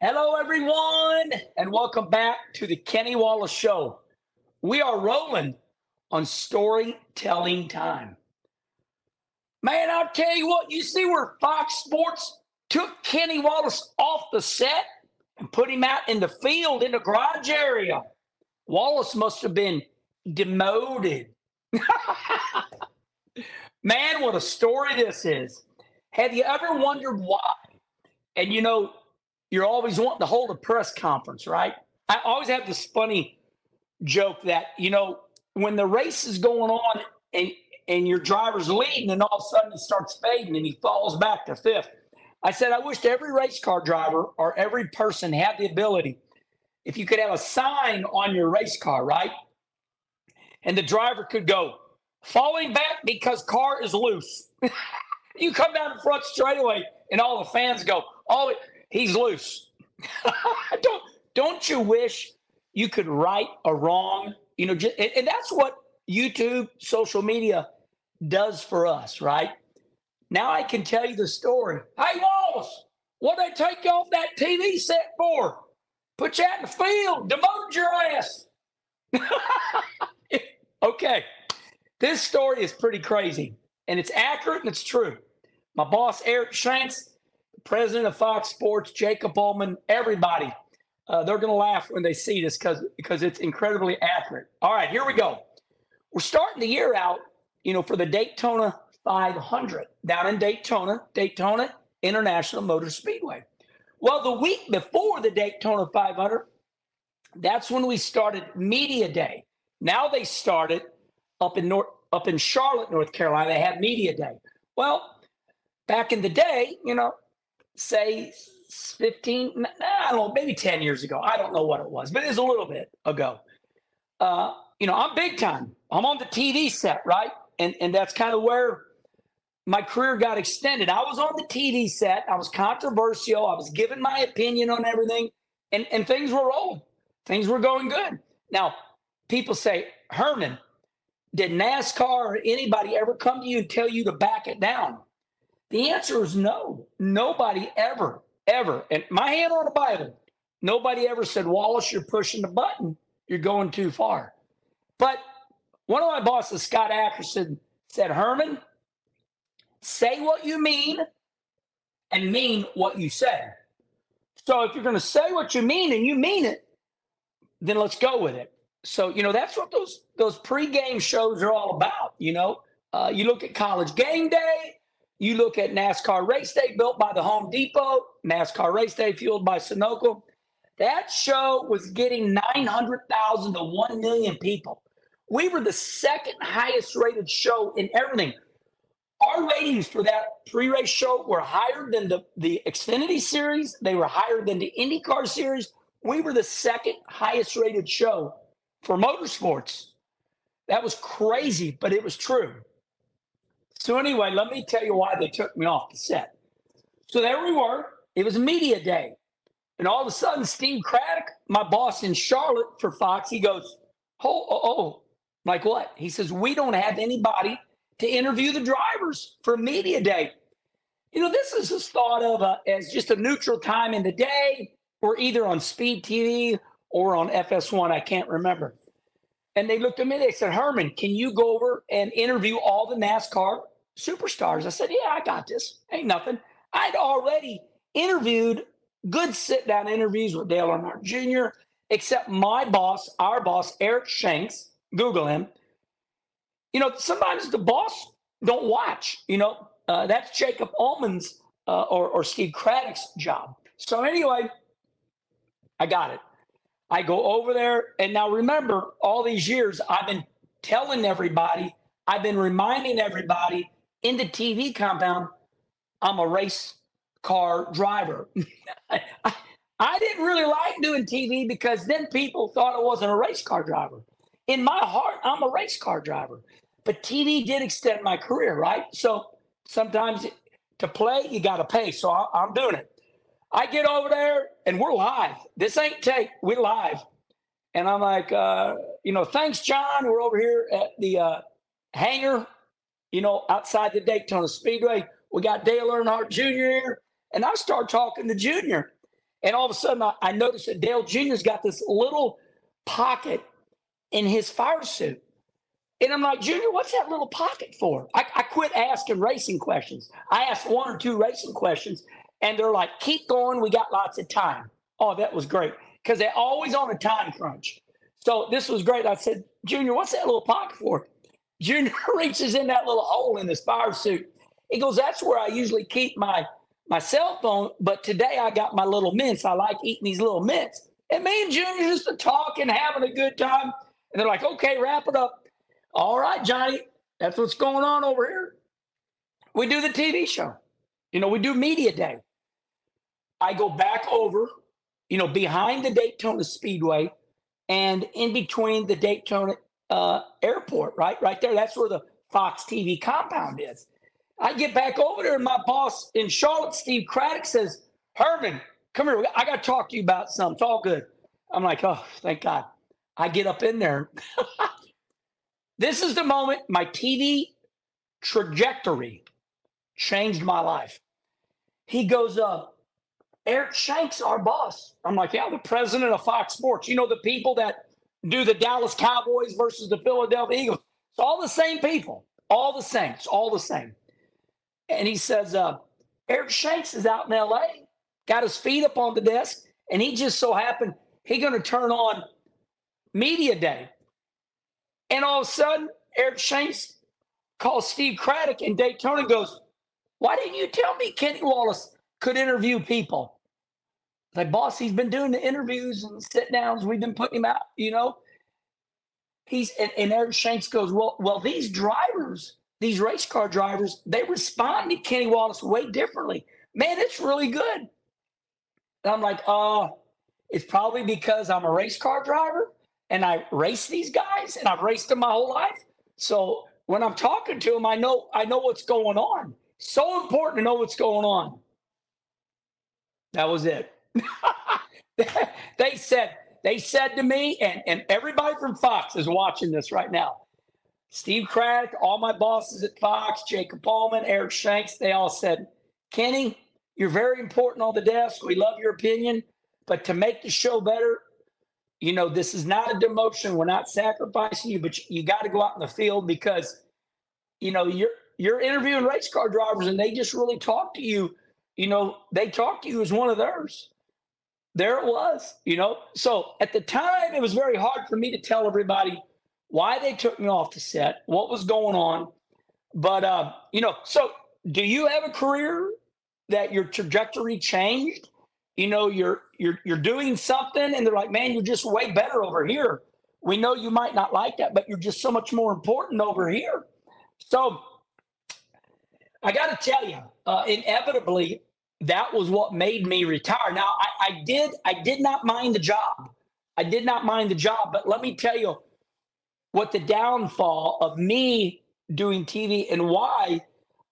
Hello, everyone, and welcome back to the Kenny Wallace Show. We are rolling on storytelling time. Man, I'll tell you what, you see where Fox Sports took Kenny Wallace off the set and put him out in the field in the garage area. Wallace must have been demoted. Man, what a story this is. Have you ever wondered why? And you know, you're always wanting to hold a press conference, right? I always have this funny joke that, you know, when the race is going on and and your driver's leading and all of a sudden he starts fading and he falls back to fifth. I said, I wish every race car driver or every person had the ability, if you could have a sign on your race car, right? And the driver could go, falling back because car is loose. you come down the front straightaway and all the fans go, oh, he's loose. don't don't you wish you could right a wrong? You know, just, and, and that's what YouTube, social media does for us, right? Now I can tell you the story. Hey, Wallace, what they take you off that TV set for? Put you out in the field, demoted your ass. okay, this story is pretty crazy, and it's accurate and it's true. My boss, Eric Shanks, president of Fox Sports, Jacob Ullman, everybody, uh, they're going to laugh when they see this because because it's incredibly accurate. All right, here we go. We're starting the year out, you know, for the Daytona 500 down in Daytona, Daytona International Motor Speedway. Well, the week before the Daytona 500, that's when we started Media Day. Now they started up in North up in Charlotte, North Carolina. They had Media Day. Well, back in the day, you know, say 15, I don't know, maybe 10 years ago. I don't know what it was, but it was a little bit ago. Uh, you know, I'm big time. I'm on the TV set, right? And and that's kind of where my career got extended. I was on the TV set. I was controversial. I was giving my opinion on everything, and and things were rolling. Things were going good. Now, people say, Herman, did NASCAR or anybody ever come to you and tell you to back it down? The answer is no. Nobody ever, ever, and my hand on the Bible, nobody ever said, Wallace, you're pushing the button. You're going too far. But one of my bosses, Scott Ackerson, said, Herman, say what you mean and mean what you say. So if you're going to say what you mean and you mean it, then let's go with it. So you know that's what those those pregame shows are all about. You know, uh, you look at College Game Day, you look at NASCAR Race Day built by the Home Depot, NASCAR Race Day fueled by Sunoco. That show was getting 900,000 to 1 million people. We were the second highest rated show in everything. Our ratings for that pre-race show were higher than the, the Xfinity series. They were higher than the IndyCar series. We were the second highest rated show for motorsports. That was crazy, but it was true. So anyway, let me tell you why they took me off the set. So there we were. It was media day. And all of a sudden, Steve Craddock, my boss in Charlotte for Fox, he goes, Oh, oh, oh. like what? He says, We don't have anybody to interview the drivers for media day. You know, this is just thought of uh, as just a neutral time in the day or either on Speed TV or on FS1. I can't remember. And they looked at me, they said, Herman, can you go over and interview all the NASCAR superstars? I said, Yeah, I got this. Ain't nothing. I'd already interviewed good sit down interviews with Dale Earnhardt Jr., except my boss, our boss, Eric Shanks, Google him. You know, sometimes the boss don't watch. You know, uh, that's Jacob Ullman's uh, or, or Steve Craddock's job. So anyway, I got it. I go over there, and now remember, all these years I've been telling everybody, I've been reminding everybody in the TV compound, I'm a race car driver. I, didn't really like doing TV because then people thought I wasn't a race car driver. In my heart, I'm a race car driver. But TV did extend my career, right? So sometimes to play, you got to pay. So I'm doing it. I get over there and we're live. This ain't tape. We're live. And I'm like, uh, you know, thanks, John. We're over here at the uh, hangar, you know, outside the Daytona Speedway. We got Dale Earnhardt Jr. here. And I start talking to Junior. And all of a sudden, I, I noticed that Dale Jr.'s got this little pocket in his fire suit. And I'm like, Junior, what's that little pocket for? I, I quit asking racing questions. I asked one or two racing questions, and they're like, keep going. We got lots of time. Oh, that was great because they're always on a time crunch. So this was great. I said, Junior, what's that little pocket for? Junior reaches in that little hole in his fire suit. He goes, that's where I usually keep my my cell phone, but today I got my little mints. I like eating these little mints. And me and Junior just talking, having a good time. And they're like, okay, wrap it up. All right, Johnny, that's what's going on over here. We do the TV show. You know, we do media day. I go back over, you know, behind the Daytona Speedway and in between the Daytona uh, airport, right? Right there. That's where the Fox TV compound is. I get back over there, and my boss in Charlotte, Steve Craddock, says, Herman, come here. I got to talk to you about something. It's all good. I'm like, oh, thank God. I get up in there. this is the moment my TV trajectory changed my life. He goes up. Eric Shanks, our boss. I'm like, yeah, the president of Fox Sports. You know, the people that do the Dallas Cowboys versus the Philadelphia Eagles. It's all the same people, all the same. It's all the same. And he says, uh, Eric Shanks is out in LA, got his feet up on the desk, and he just so happened he going to turn on media day. And all of a sudden, Eric Shanks calls Steve Craddock in Daytona and goes, Why didn't you tell me Kenny Wallace could interview people? Like, boss, he's been doing the interviews and sit downs. We've been putting him out, you know. He's and, and Eric Shanks goes, Well, well, these drivers, these race car drivers, they respond to Kenny Wallace way differently. Man, it's really good. And I'm like, uh, it's probably because I'm a race car driver and I race these guys and I've raced them my whole life. So when I'm talking to them, I know I know what's going on. So important to know what's going on. That was it. they said they said to me, and, and everybody from Fox is watching this right now. Steve Craddock, all my bosses at Fox, Jacob Ullman, Eric Shanks, they all said, Kenny, you're very important on the desk. We love your opinion. But to make the show better, you know, this is not a demotion. We're not sacrificing you, but you, you got to go out in the field because, you know, you're you're interviewing race car drivers and they just really talk to you. You know, they talk to you as one of theirs. There it was, you know. So at the time, it was very hard for me to tell everybody why they took me off the set, what was going on. But uh, you know, so do you have a career that your trajectory changed? you know you're you're you're doing something and they're like man you're just way better over here we know you might not like that but you're just so much more important over here so i got to tell you uh, inevitably that was what made me retire now I, I did i did not mind the job i did not mind the job but let me tell you what the downfall of me doing tv and why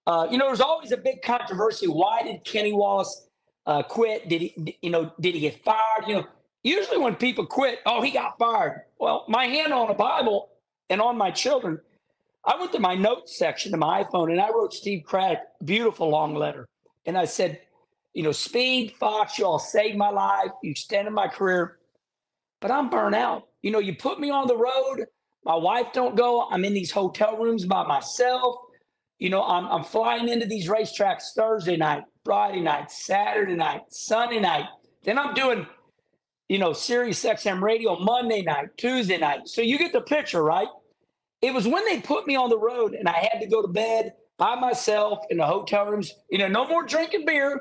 uh, you know there's always a big controversy why did kenny wallace uh, quit? Did he, you know, did he get fired? You know, usually when people quit, oh, he got fired. Well, my hand on a Bible and on my children, I went to my notes section of my iPhone and I wrote Steve Craddock, beautiful long letter. And I said, you know, Speed, Fox, y'all saved my life. You extended my career, but I'm burnt out. You know, you put me on the road. My wife don't go. I'm in these hotel rooms by myself. You know, I'm, I'm flying into these racetracks Thursday night, Friday night, Saturday night, Sunday night. Then I'm doing, you know, Sirius XM radio Monday night, Tuesday night. So you get the picture, right? It was when they put me on the road and I had to go to bed by myself in the hotel rooms. You know, no more drinking beer,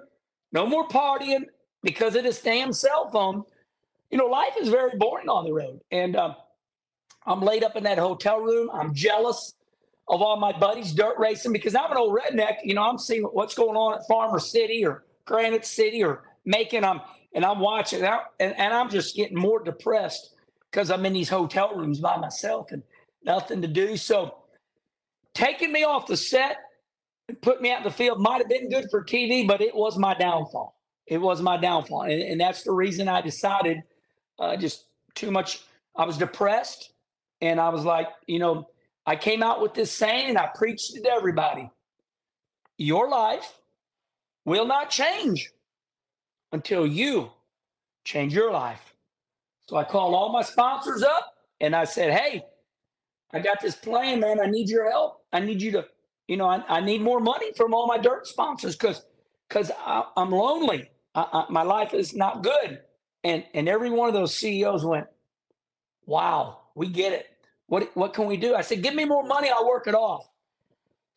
no more partying because of this damn cell phone. You know, life is very boring on the road. And uh, I'm laid up in that hotel room. I'm jealous of all my buddies dirt racing because I'm an old redneck. You know, I'm seeing what's going on at Farmer City or Granite City or Macon. I'm and I'm watching and, and I'm just getting more depressed because I'm in these hotel rooms by myself and nothing to do. So taking me off the set putting me out in the field might have been good for TV, but it was my downfall. It was my downfall, and, and that's the reason I decided uh, just too much. I was depressed, and I was like, you know I came out with this saying and I preached it to everybody. Your life will not change until you change your life. So I called all my sponsors up and I said, Hey, I got this plan, man. I need your help. I need you to, you know, I, I need more money from all my dirt sponsors because because I'm lonely. I, I, my life is not good. And and every one of those CEOs went, Wow, we get it. What what can we do? I said, Give me more money, I'll work it off.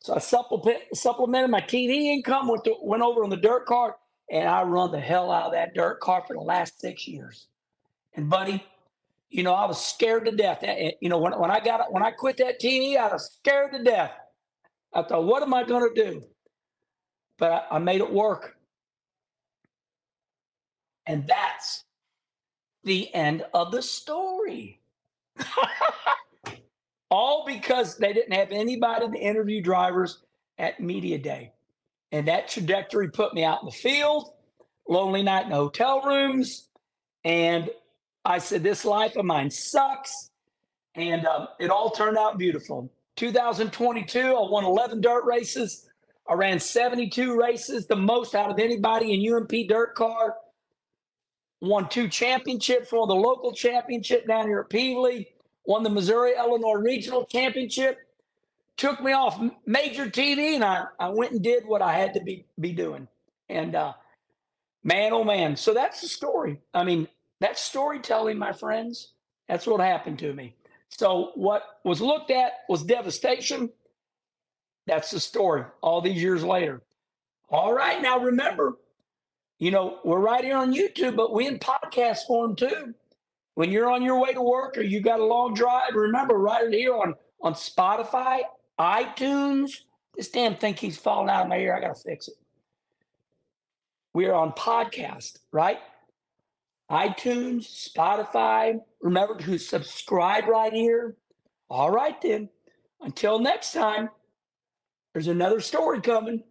So I supplement, supplemented my TV income, went, went over on the dirt cart, and I run the hell out of that dirt cart for the last six years. And buddy, you know, I was scared to death. You know, when, when I got when I quit that TV, I was scared to death. I thought, what am I going to do? But I, I made it work. And that's the end of the story. All because they didn't have anybody to interview drivers at Media Day. And that trajectory put me out in the field, lonely night in hotel rooms. And I said, This life of mine sucks. And um, it all turned out beautiful. 2022, I won 11 dirt races. I ran 72 races, the most out of anybody in UMP dirt car. Won two championships, won the local championship down here at Pevely won the Missouri Illinois Regional Championship, took me off major TV, and I, I went and did what I had to be, be doing. And uh, man, oh man. So that's the story. I mean, that's storytelling, my friends. That's what happened to me. So what was looked at was devastation. That's the story all these years later. All right, now remember, you know, we're right here on YouTube, but we in podcast form too when you're on your way to work or you got a long drive, remember right here on, on Spotify, iTunes. This damn thing keeps falling out of my ear. I got to fix it. We are on podcast, right? iTunes, Spotify. Remember to subscribe right here. All right, then. Until next time, there's another story coming.